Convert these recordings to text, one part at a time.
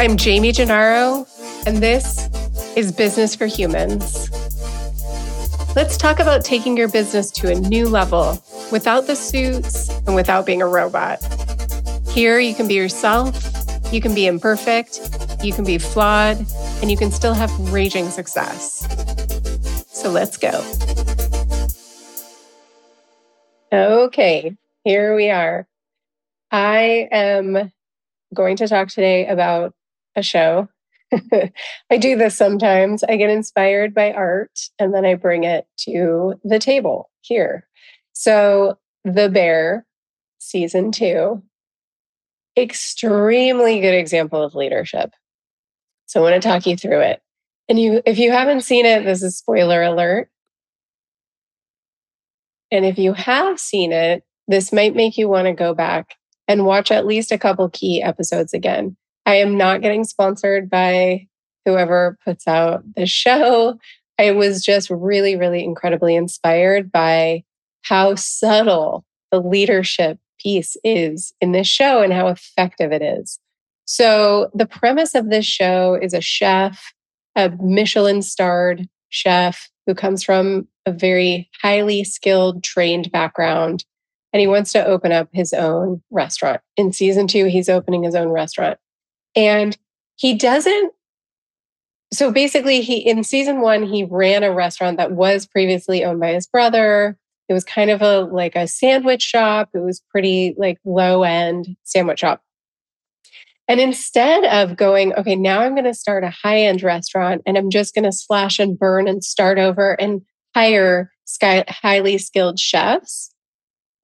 I'm Jaime Gennaro, and this is Business for Humans. Let's talk about taking your business to a new level without the suits and without being a robot. Here, you can be yourself, you can be imperfect, you can be flawed, and you can still have raging success. So let's go. Okay, here we are. I am going to talk today about a show. I do this sometimes. I get inspired by art and then I bring it to the table here. So, The Bear, season two, extremely good example of leadership. So, I want to talk you through it. And you, if you haven't seen it, this is spoiler alert. And if you have seen it, this might make you want to go back and watch at least a couple key episodes again I am not getting sponsored by whoever puts out the show. I was just really, really incredibly inspired by how subtle the leadership piece is in this show and how effective it is. So, the premise of this show is a chef, a Michelin starred chef who comes from a very highly skilled, trained background. And he wants to open up his own restaurant. In season two, he's opening his own restaurant. And he doesn't. So basically, he in season one, he ran a restaurant that was previously owned by his brother. It was kind of a like a sandwich shop. It was pretty like low end sandwich shop. And instead of going, okay, now I'm going to start a high end restaurant and I'm just going to slash and burn and start over and hire sky, highly skilled chefs,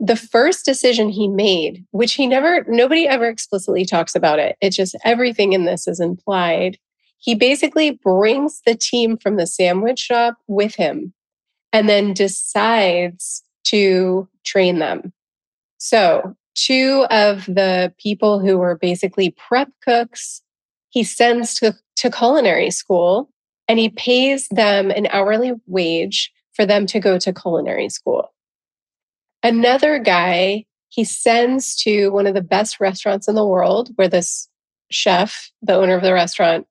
the first decision he made, which he never, nobody ever explicitly talks about it, it's just everything in this is implied. He basically brings the team from the sandwich shop with him and then decides to train them. So, two of the people who were basically prep cooks, he sends to, to culinary school and he pays them an hourly wage for them to go to culinary school. Another guy he sends to one of the best restaurants in the world where this chef, the owner of the restaurant,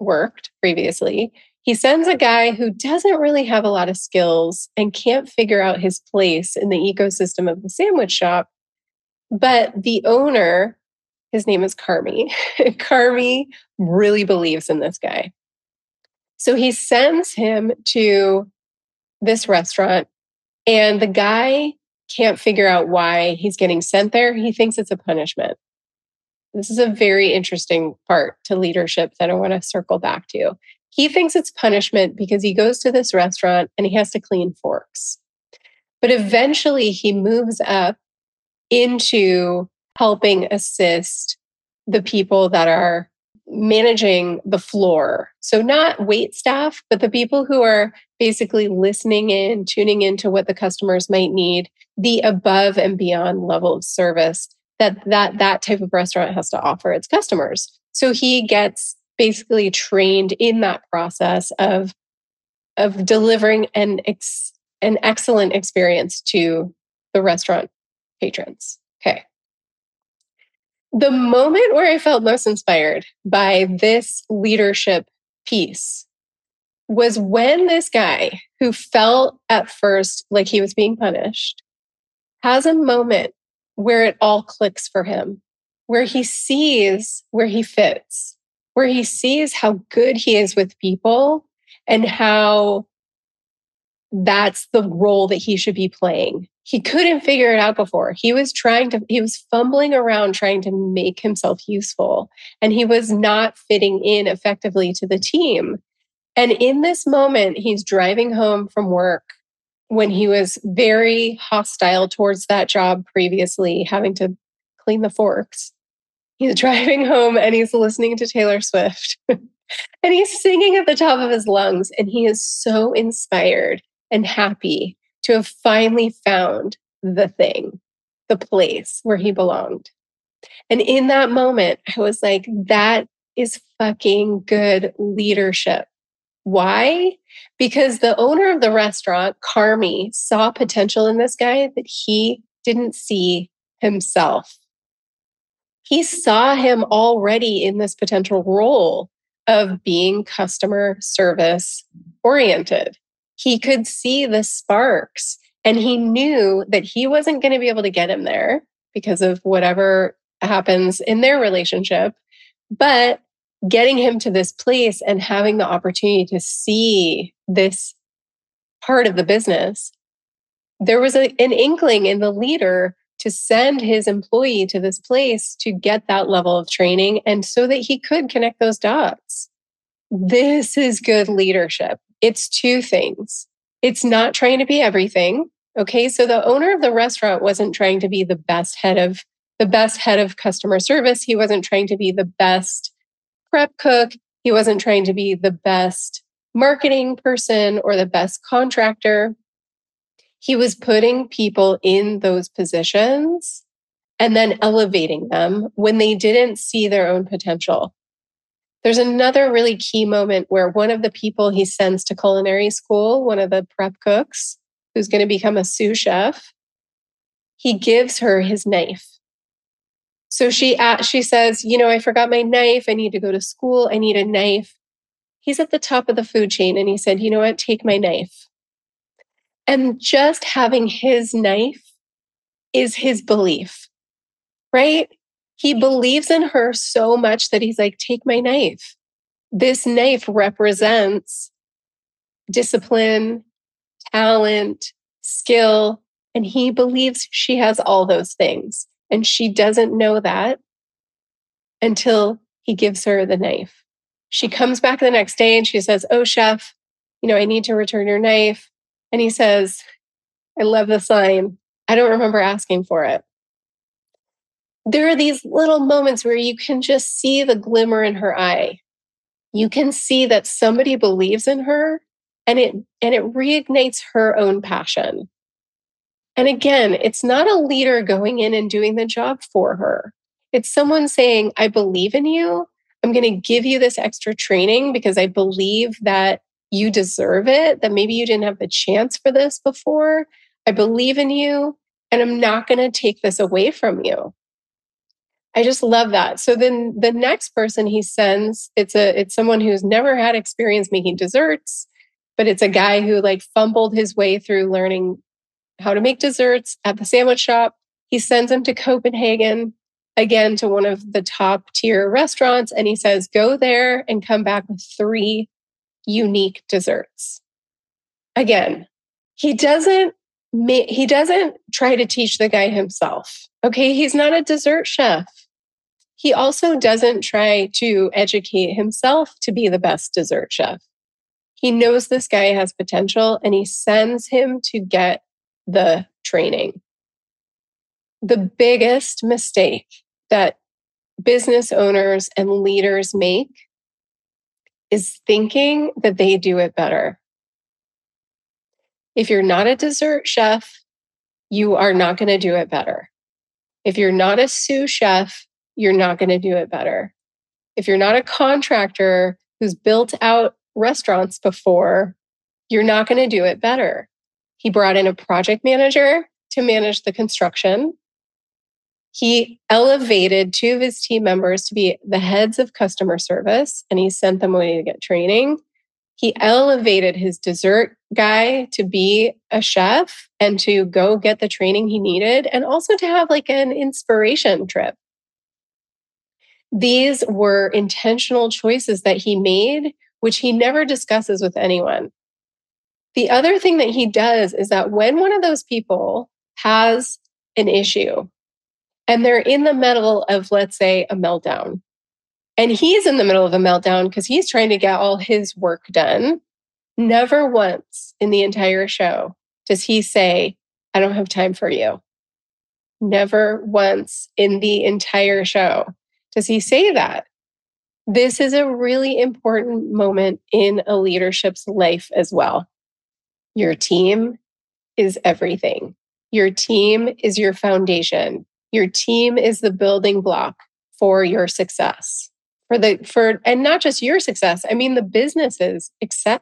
worked previously. He sends a guy who doesn't really have a lot of skills and can't figure out his place in the ecosystem of the sandwich shop. But the owner, his name is Carmy, Carmy really believes in this guy. So he sends him to this restaurant, and the guy can't figure out why he's getting sent there. He thinks it's a punishment. This is a very interesting part to leadership that I want to circle back to. He thinks it's punishment because he goes to this restaurant and he has to clean forks. But eventually he moves up into helping assist the people that are managing the floor. So, not wait staff, but the people who are basically listening in, tuning into what the customers might need, the above and beyond level of service that that, that type of restaurant has to offer its customers. So, he gets basically trained in that process of, of delivering an, ex, an excellent experience to the restaurant patrons. Okay the moment where I felt most inspired by this leadership piece was when this guy who felt at first like he was being punished has a moment where it all clicks for him, where he sees where he fits, where he sees how good he is with people and how that's the role that he should be playing he couldn't figure it out before. He was trying to, he was fumbling around trying to make himself useful, and he was not fitting in effectively to the team. And in this moment, he's driving home from work when he was very hostile towards that job previously, having to clean the forks. He's driving home and he's listening to Taylor Swift. and he's singing at the top of his lungs, and he is so inspired and happy to have finally found the thing, the place where he belonged. And in that moment, I was like, that is fucking good leadership. Why? Because the owner of the restaurant, Carmy, saw potential in this guy that he didn't see himself. He saw him already in this potential role of being customer service oriented. He could see the sparks and he knew that he wasn't going to be able to get him there because of whatever happens in their relationship. But getting him to this place and having the opportunity to see this part of the business, there was a, an inkling in the leader to send his employee to this place to get that level of training and so that he could connect those dots. This is good leadership. It's two things. It's not trying to be everything. Okay. So the owner of the restaurant wasn't trying to be the best head of the best head of customer service. He wasn't trying to be the best prep cook. He wasn't trying to be the best marketing person or the best contractor. He was putting people in those positions and then elevating them when they didn't see their own potential. There's another really key moment where one of the people he sends to culinary school, one of the prep cooks, who's going to become a sous chef, he gives her his knife. So she she says, "You know, I forgot my knife. I need to go to school. I need a knife." He's at the top of the food chain and he said, "You know what? Take my knife." And just having his knife is his belief. Right? He believes in her so much that he's like, take my knife. This knife represents discipline, talent, skill, and he believes she has all those things. And she doesn't know that until he gives her the knife. She comes back the next day and she says, Oh, chef, you know, I need to return your knife. And he says, I love the sign. I don't remember asking for it there are these little moments where you can just see the glimmer in her eye. You can see that somebody believes in her and it and it reignites her own passion. And again, it's not a leader going in and doing the job for her. It's someone saying, I believe in you. I'm going to give you this extra training because I believe that you deserve it, that maybe you didn't have the chance for this before. I believe in you, and I'm not going to take this away from you. I just love that. So then the next person he sends, it's a it's someone who's never had experience making desserts, but it's a guy who like fumbled his way through learning how to make desserts at the sandwich shop. He sends him to Copenhagen again to one of the top tier restaurants and he says go there and come back with three unique desserts. Again, he doesn't he doesn't try to teach the guy himself. Okay, he's not a dessert chef. He also doesn't try to educate himself to be the best dessert chef. He knows this guy has potential and he sends him to get the training. The biggest mistake that business owners and leaders make is thinking that they do it better. If you're not a dessert chef, you are not going to do it better. If you're not a sous chef, you're not going to do it better. If you're not a contractor who's built out restaurants before, you're not going to do it better. He brought in a project manager to manage the construction. He elevated two of his team members to be the heads of customer service and he sent them away to get training. He elevated his dessert guy to be a chef and to go get the training he needed and also to have like an inspiration trip these were intentional choices that he made, which he never discusses with anyone. The other thing that he does is that when one of those people has an issue and they're in the middle of, let's say, a meltdown, and he's in the middle of a meltdown because he's trying to get all his work done, never once in the entire show does he say, I don't have time for you. Never once in the entire show does he say that? This is a really important moment in a leadership's life as well. Your team is everything. Your team is your foundation. Your team is the building block for your success. For the for and not just your success, I mean the business's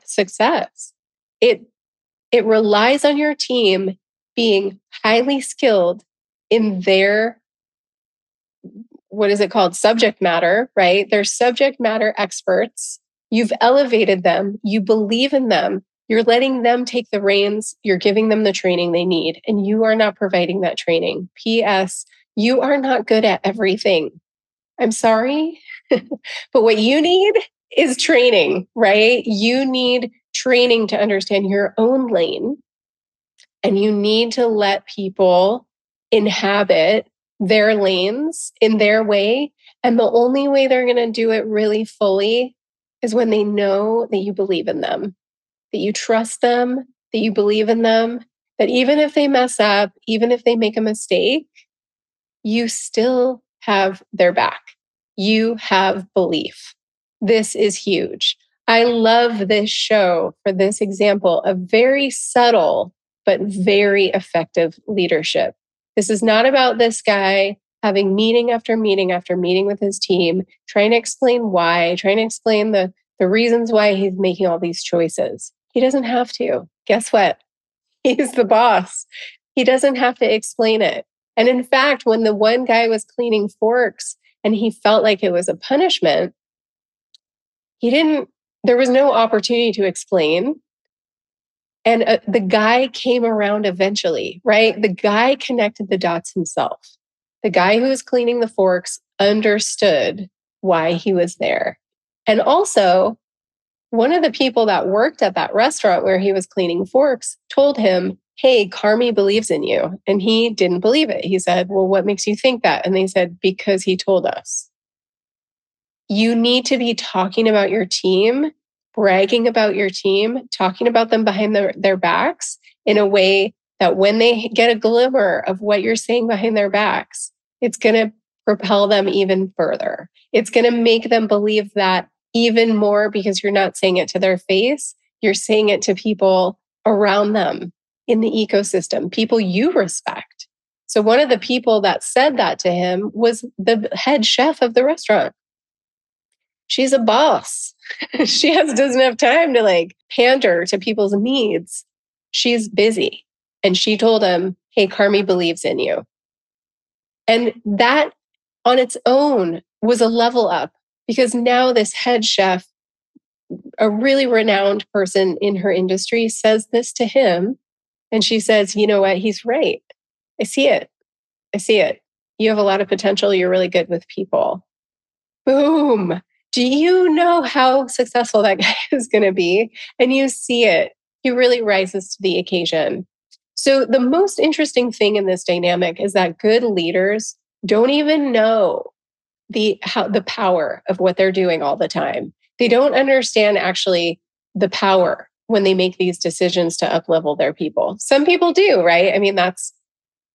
success. It it relies on your team being highly skilled in their what is it called? Subject matter, right? They're subject matter experts. You've elevated them, you believe in them, you're letting them take the reins, you're giving them the training they need, and you are not providing that training. P.S. You are not good at everything. I'm sorry, but what you need is training, right? You need training to understand your own lane, and you need to let people inhabit their lanes in their way. And the only way they're going to do it really fully is when they know that you believe in them, that you trust them, that you believe in them, that even if they mess up, even if they make a mistake, you still have their back. You have belief. This is huge. I love this show for this example of very subtle but very effective leadership. This is not about this guy having meeting after meeting after meeting with his team, trying to explain why, trying to explain the, the reasons why he's making all these choices. He doesn't have to. Guess what? He's the boss. He doesn't have to explain it. And in fact, when the one guy was cleaning forks and he felt like it was a punishment, he didn't, there was no opportunity to explain. And uh, the guy came around eventually, right? The guy connected the dots himself. The guy who was cleaning the forks understood why he was there. And also, one of the people that worked at that restaurant where he was cleaning forks told him, Hey, Carmy believes in you. And he didn't believe it. He said, Well, what makes you think that? And they said, Because he told us. You need to be talking about your team bragging about your team, talking about them behind their, their backs in a way that when they get a glimmer of what you're saying behind their backs, it's going to propel them even further. It's going to make them believe that even more because you're not saying it to their face, you're saying it to people around them in the ecosystem, people you respect. So, one of the people that said that to him was the head chef of the restaurant she's a boss. she has doesn't have time to like pander to people's needs. She's busy. And she told him, Hey, Carmy believes in you. And that on its own was a level up because now this head chef, a really renowned person in her industry, says this to him. And she says, You know what? He's right. I see it. I see it. You have a lot of potential. You're really good with people. Boom do you know how successful that guy is going to be? And you see it. He really rises to the occasion. So, the most interesting thing in this dynamic is that good leaders don't even know the how the power of what they're doing all the time. They don't understand actually the power when they make these decisions to uplevel their people. Some people do, right? I mean, that's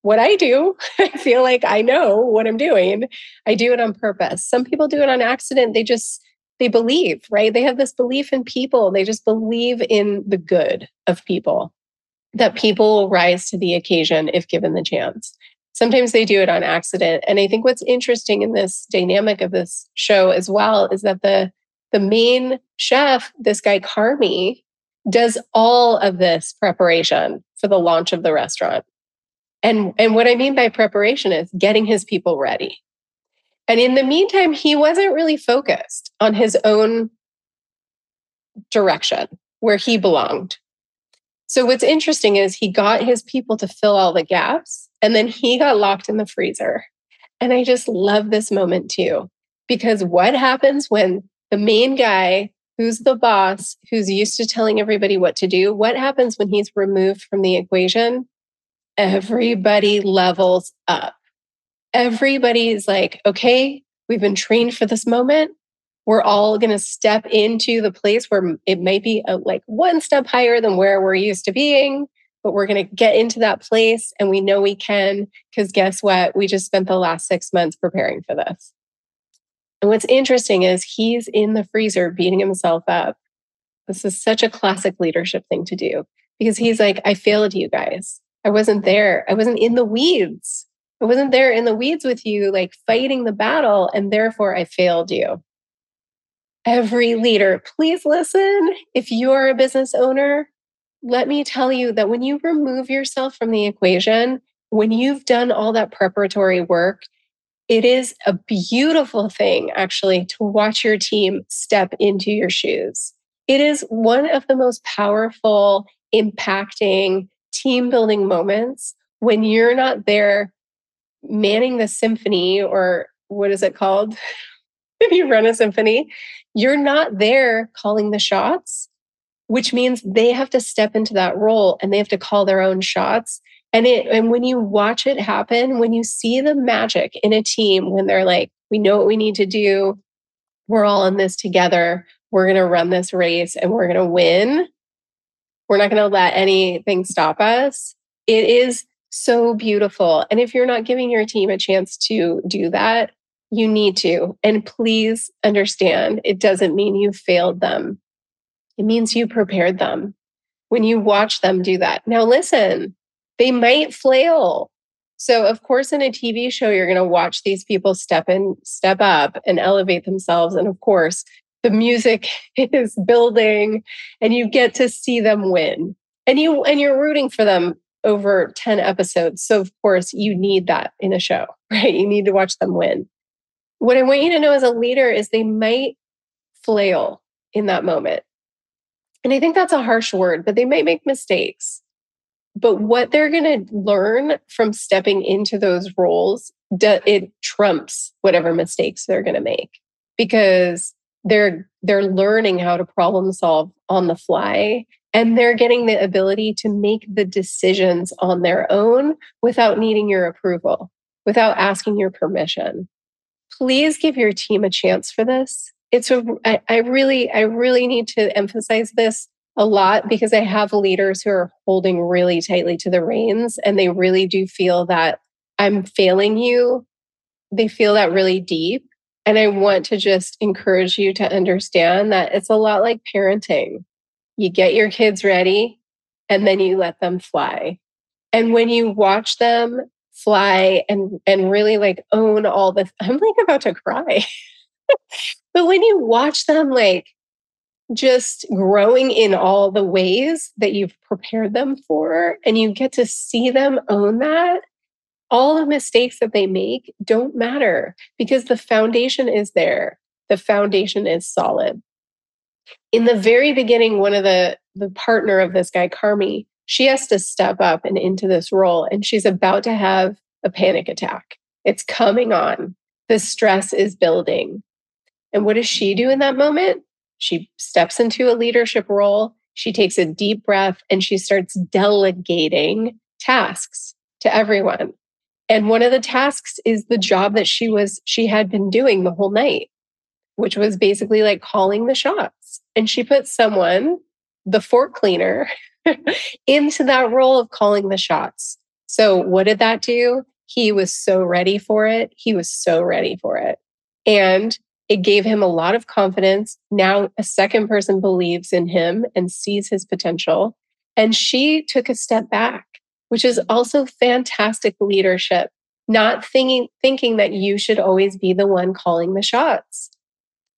what I do. I feel like I know what I'm doing. I do it on purpose. Some people do it on accident. They just they believe, right? They have this belief in people. They just believe in the good of people. That people will rise to the occasion if given the chance. Sometimes they do it on accident. And I think what's interesting in this dynamic of this show as well is that the the main chef, this guy Carmy, does all of this preparation for the launch of the restaurant. And, and what I mean by preparation is getting his people ready. And in the meantime, he wasn't really focused on his own direction where he belonged. So, what's interesting is he got his people to fill all the gaps and then he got locked in the freezer. And I just love this moment too, because what happens when the main guy who's the boss, who's used to telling everybody what to do, what happens when he's removed from the equation? Everybody levels up. Everybody's like, okay, we've been trained for this moment. We're all going to step into the place where it might be a, like one step higher than where we're used to being, but we're going to get into that place and we know we can because guess what? We just spent the last six months preparing for this. And what's interesting is he's in the freezer beating himself up. This is such a classic leadership thing to do because he's like, I failed you guys. I wasn't there. I wasn't in the weeds. I wasn't there in the weeds with you, like fighting the battle, and therefore I failed you. Every leader, please listen. If you are a business owner, let me tell you that when you remove yourself from the equation, when you've done all that preparatory work, it is a beautiful thing, actually, to watch your team step into your shoes. It is one of the most powerful, impacting, team building moments when you're not there manning the symphony, or what is it called? if you run a symphony, you're not there calling the shots, which means they have to step into that role and they have to call their own shots. And it and when you watch it happen, when you see the magic in a team when they're like, we know what we need to do, we're all in this together, we're going to run this race and we're going to win. We're not going to let anything stop us. It is so beautiful. And if you're not giving your team a chance to do that, you need to. And please understand, it doesn't mean you failed them. It means you prepared them when you watch them do that. Now, listen, they might flail. So, of course, in a TV show, you're going to watch these people step in, step up, and elevate themselves. And of course, the music is building, and you get to see them win. And you and you're rooting for them over 10 episodes. So, of course, you need that in a show, right? You need to watch them win. What I want you to know as a leader is they might flail in that moment. And I think that's a harsh word, but they might make mistakes. But what they're going to learn from stepping into those roles, it trumps whatever mistakes they're going to make because they're they're learning how to problem solve on the fly and they're getting the ability to make the decisions on their own without needing your approval, without asking your permission. Please give your team a chance for this. It's a, I, I really, I really need to emphasize this a lot because I have leaders who are holding really tightly to the reins and they really do feel that I'm failing you. They feel that really deep. And I want to just encourage you to understand that it's a lot like parenting you get your kids ready and then you let them fly. And when you watch them fly and and really like own all the I'm like about to cry. but when you watch them like just growing in all the ways that you've prepared them for and you get to see them own that all the mistakes that they make don't matter because the foundation is there the foundation is solid in the very beginning, one of the the partner of this guy, Carmy, she has to step up and into this role, and she's about to have a panic attack. It's coming on. The stress is building. And what does she do in that moment? She steps into a leadership role. She takes a deep breath and she starts delegating tasks to everyone. And one of the tasks is the job that she was she had been doing the whole night, which was basically like calling the shots and she put someone, the fork cleaner, into that role of calling the shots. So, what did that do? He was so ready for it. He was so ready for it. And it gave him a lot of confidence. Now, a second person believes in him and sees his potential. And she took a step back, which is also fantastic leadership, not thinking, thinking that you should always be the one calling the shots.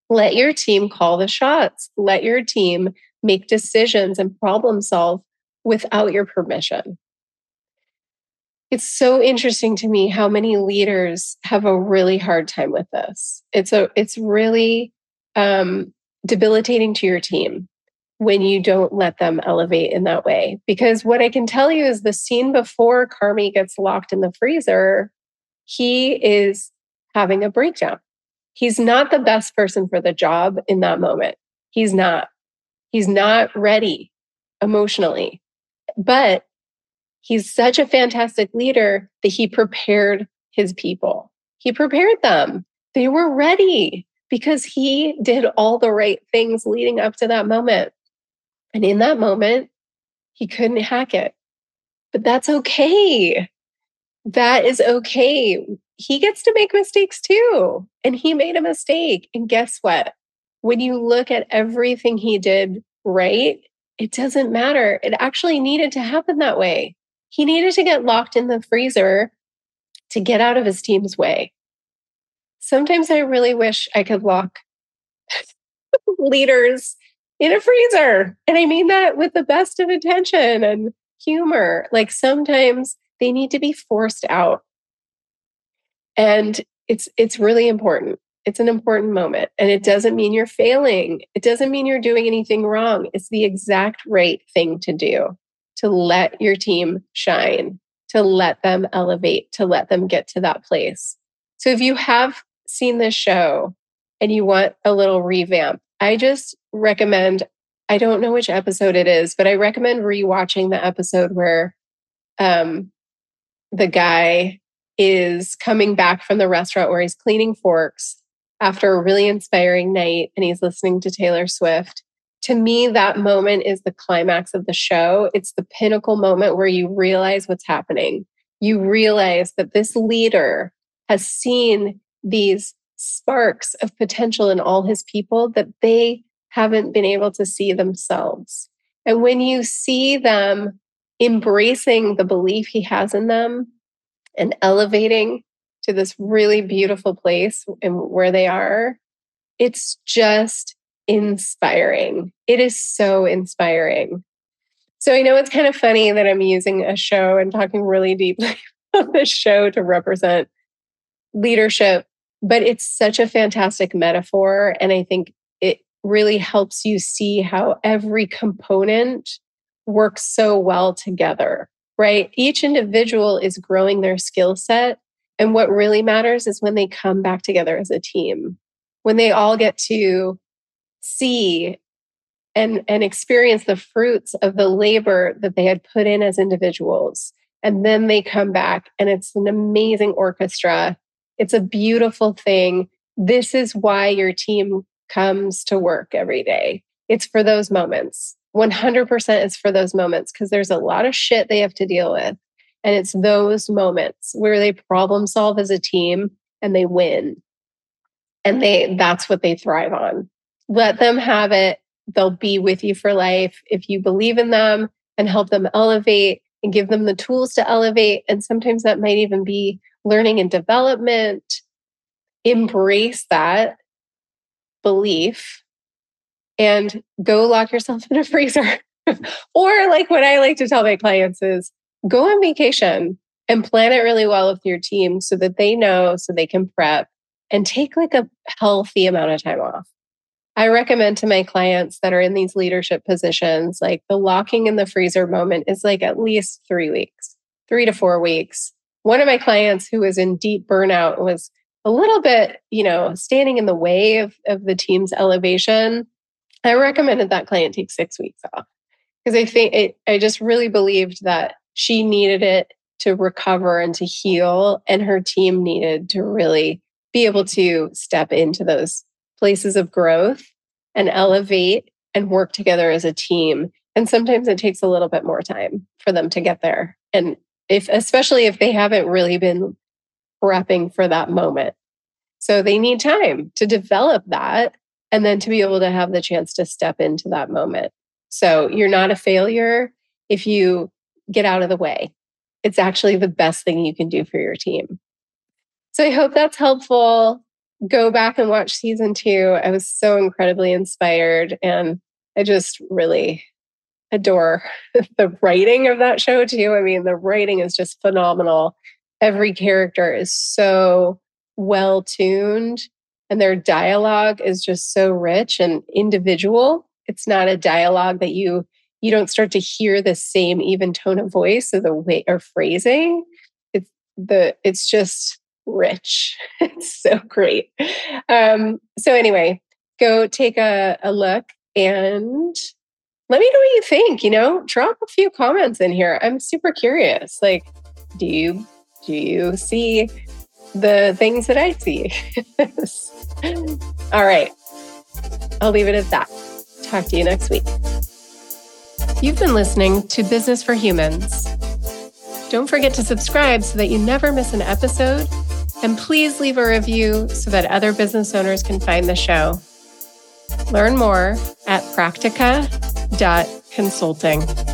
Let your team call the shots. Let your team make decisions and problem solve without your permission. It's so interesting to me how many leaders have a really hard time with this. It's a it's really um, debilitating to your team when you don't let them elevate in that way. Because what I can tell you is the scene before Carmy gets locked in the freezer, he is having a breakdown. He's not the best person for the job in that moment. He's not. He's not ready emotionally. But he's such a fantastic leader that he prepared his people. He prepared them. They were ready because he did all the right things leading up to that moment. And in that moment, he couldn't hack it. But that's okay. That is okay he gets to make mistakes too. And he made a mistake. And guess what? When you look at everything he did right, it doesn't matter. It actually needed to happen that way. He needed to get locked in the freezer to get out of his team's way. Sometimes I really wish I could lock leaders in a freezer. And I mean that with the best of intention and humor. Like sometimes they need to be forced out and it's it's really important. It's an important moment and it doesn't mean you're failing. It doesn't mean you're doing anything wrong. It's the exact right thing to do to let your team shine, to let them elevate, to let them get to that place. So if you have seen this show and you want a little revamp, I just recommend I don't know which episode it is, but I recommend rewatching the episode where um, the guy is coming back from the restaurant where he's cleaning forks after a really inspiring night and he's listening to Taylor Swift. To me, that moment is the climax of the show. It's the pinnacle moment where you realize what's happening. You realize that this leader has seen these sparks of potential in all his people that they haven't been able to see themselves. And when you see them embracing the belief he has in them and elevating to this really beautiful place and where they are, it's just inspiring. It is so inspiring. So I know it's kind of funny that I'm using a show and talking really deeply about this show to represent leadership, but it's such a fantastic metaphor. And I think really helps you see how every component works so well together, right? Each individual is growing their skill set. And what really matters is when they come back together as a team, when they all get to see and, and experience the fruits of the labor that they had put in as individuals. And then they come back, and it's an amazing orchestra. It's a beautiful thing. This is why your team comes to work every day. It's for those moments. 100% is for those moments because there's a lot of shit they have to deal with. And it's those moments where they problem solve as a team and they win. And they that's what they thrive on. Let them have it. They'll be with you for life if you believe in them and help them elevate and give them the tools to elevate. And sometimes that might even be learning and development. Embrace that belief and go lock yourself in a freezer. or, like what I like to tell my clients is go on vacation and plan it really well with your team so that they know, so they can prep and take like a healthy amount of time off. I recommend to my clients that are in these leadership positions, like the locking in the freezer moment is like at least three weeks, three to four weeks. One of my clients who was in deep burnout was a little bit, you know, standing in the way of, of the team's elevation, I recommended that client take six weeks off because I think it, I just really believed that she needed it to recover and to heal, and her team needed to really be able to step into those places of growth and elevate and work together as a team. And sometimes it takes a little bit more time for them to get there. And if, especially if they haven't really been prepping for that moment. So they need time to develop that and then to be able to have the chance to step into that moment. So you're not a failure if you get out of the way. It's actually the best thing you can do for your team. So I hope that's helpful. Go back and watch season two. I was so incredibly inspired and I just really adore the writing of that show too. I mean, the writing is just phenomenal every character is so well tuned and their dialogue is just so rich and individual. It's not a dialogue that you you don't start to hear the same even tone of voice or the way or phrasing. It's the it's just rich. it's so great. Um, so anyway, go take a, a look and let me know what you think. You know, drop a few comments in here. I'm super curious. Like, do you do you see the things that I see? All right. I'll leave it at that. Talk to you next week. You've been listening to Business for Humans. Don't forget to subscribe so that you never miss an episode. And please leave a review so that other business owners can find the show. Learn more at practica.consulting.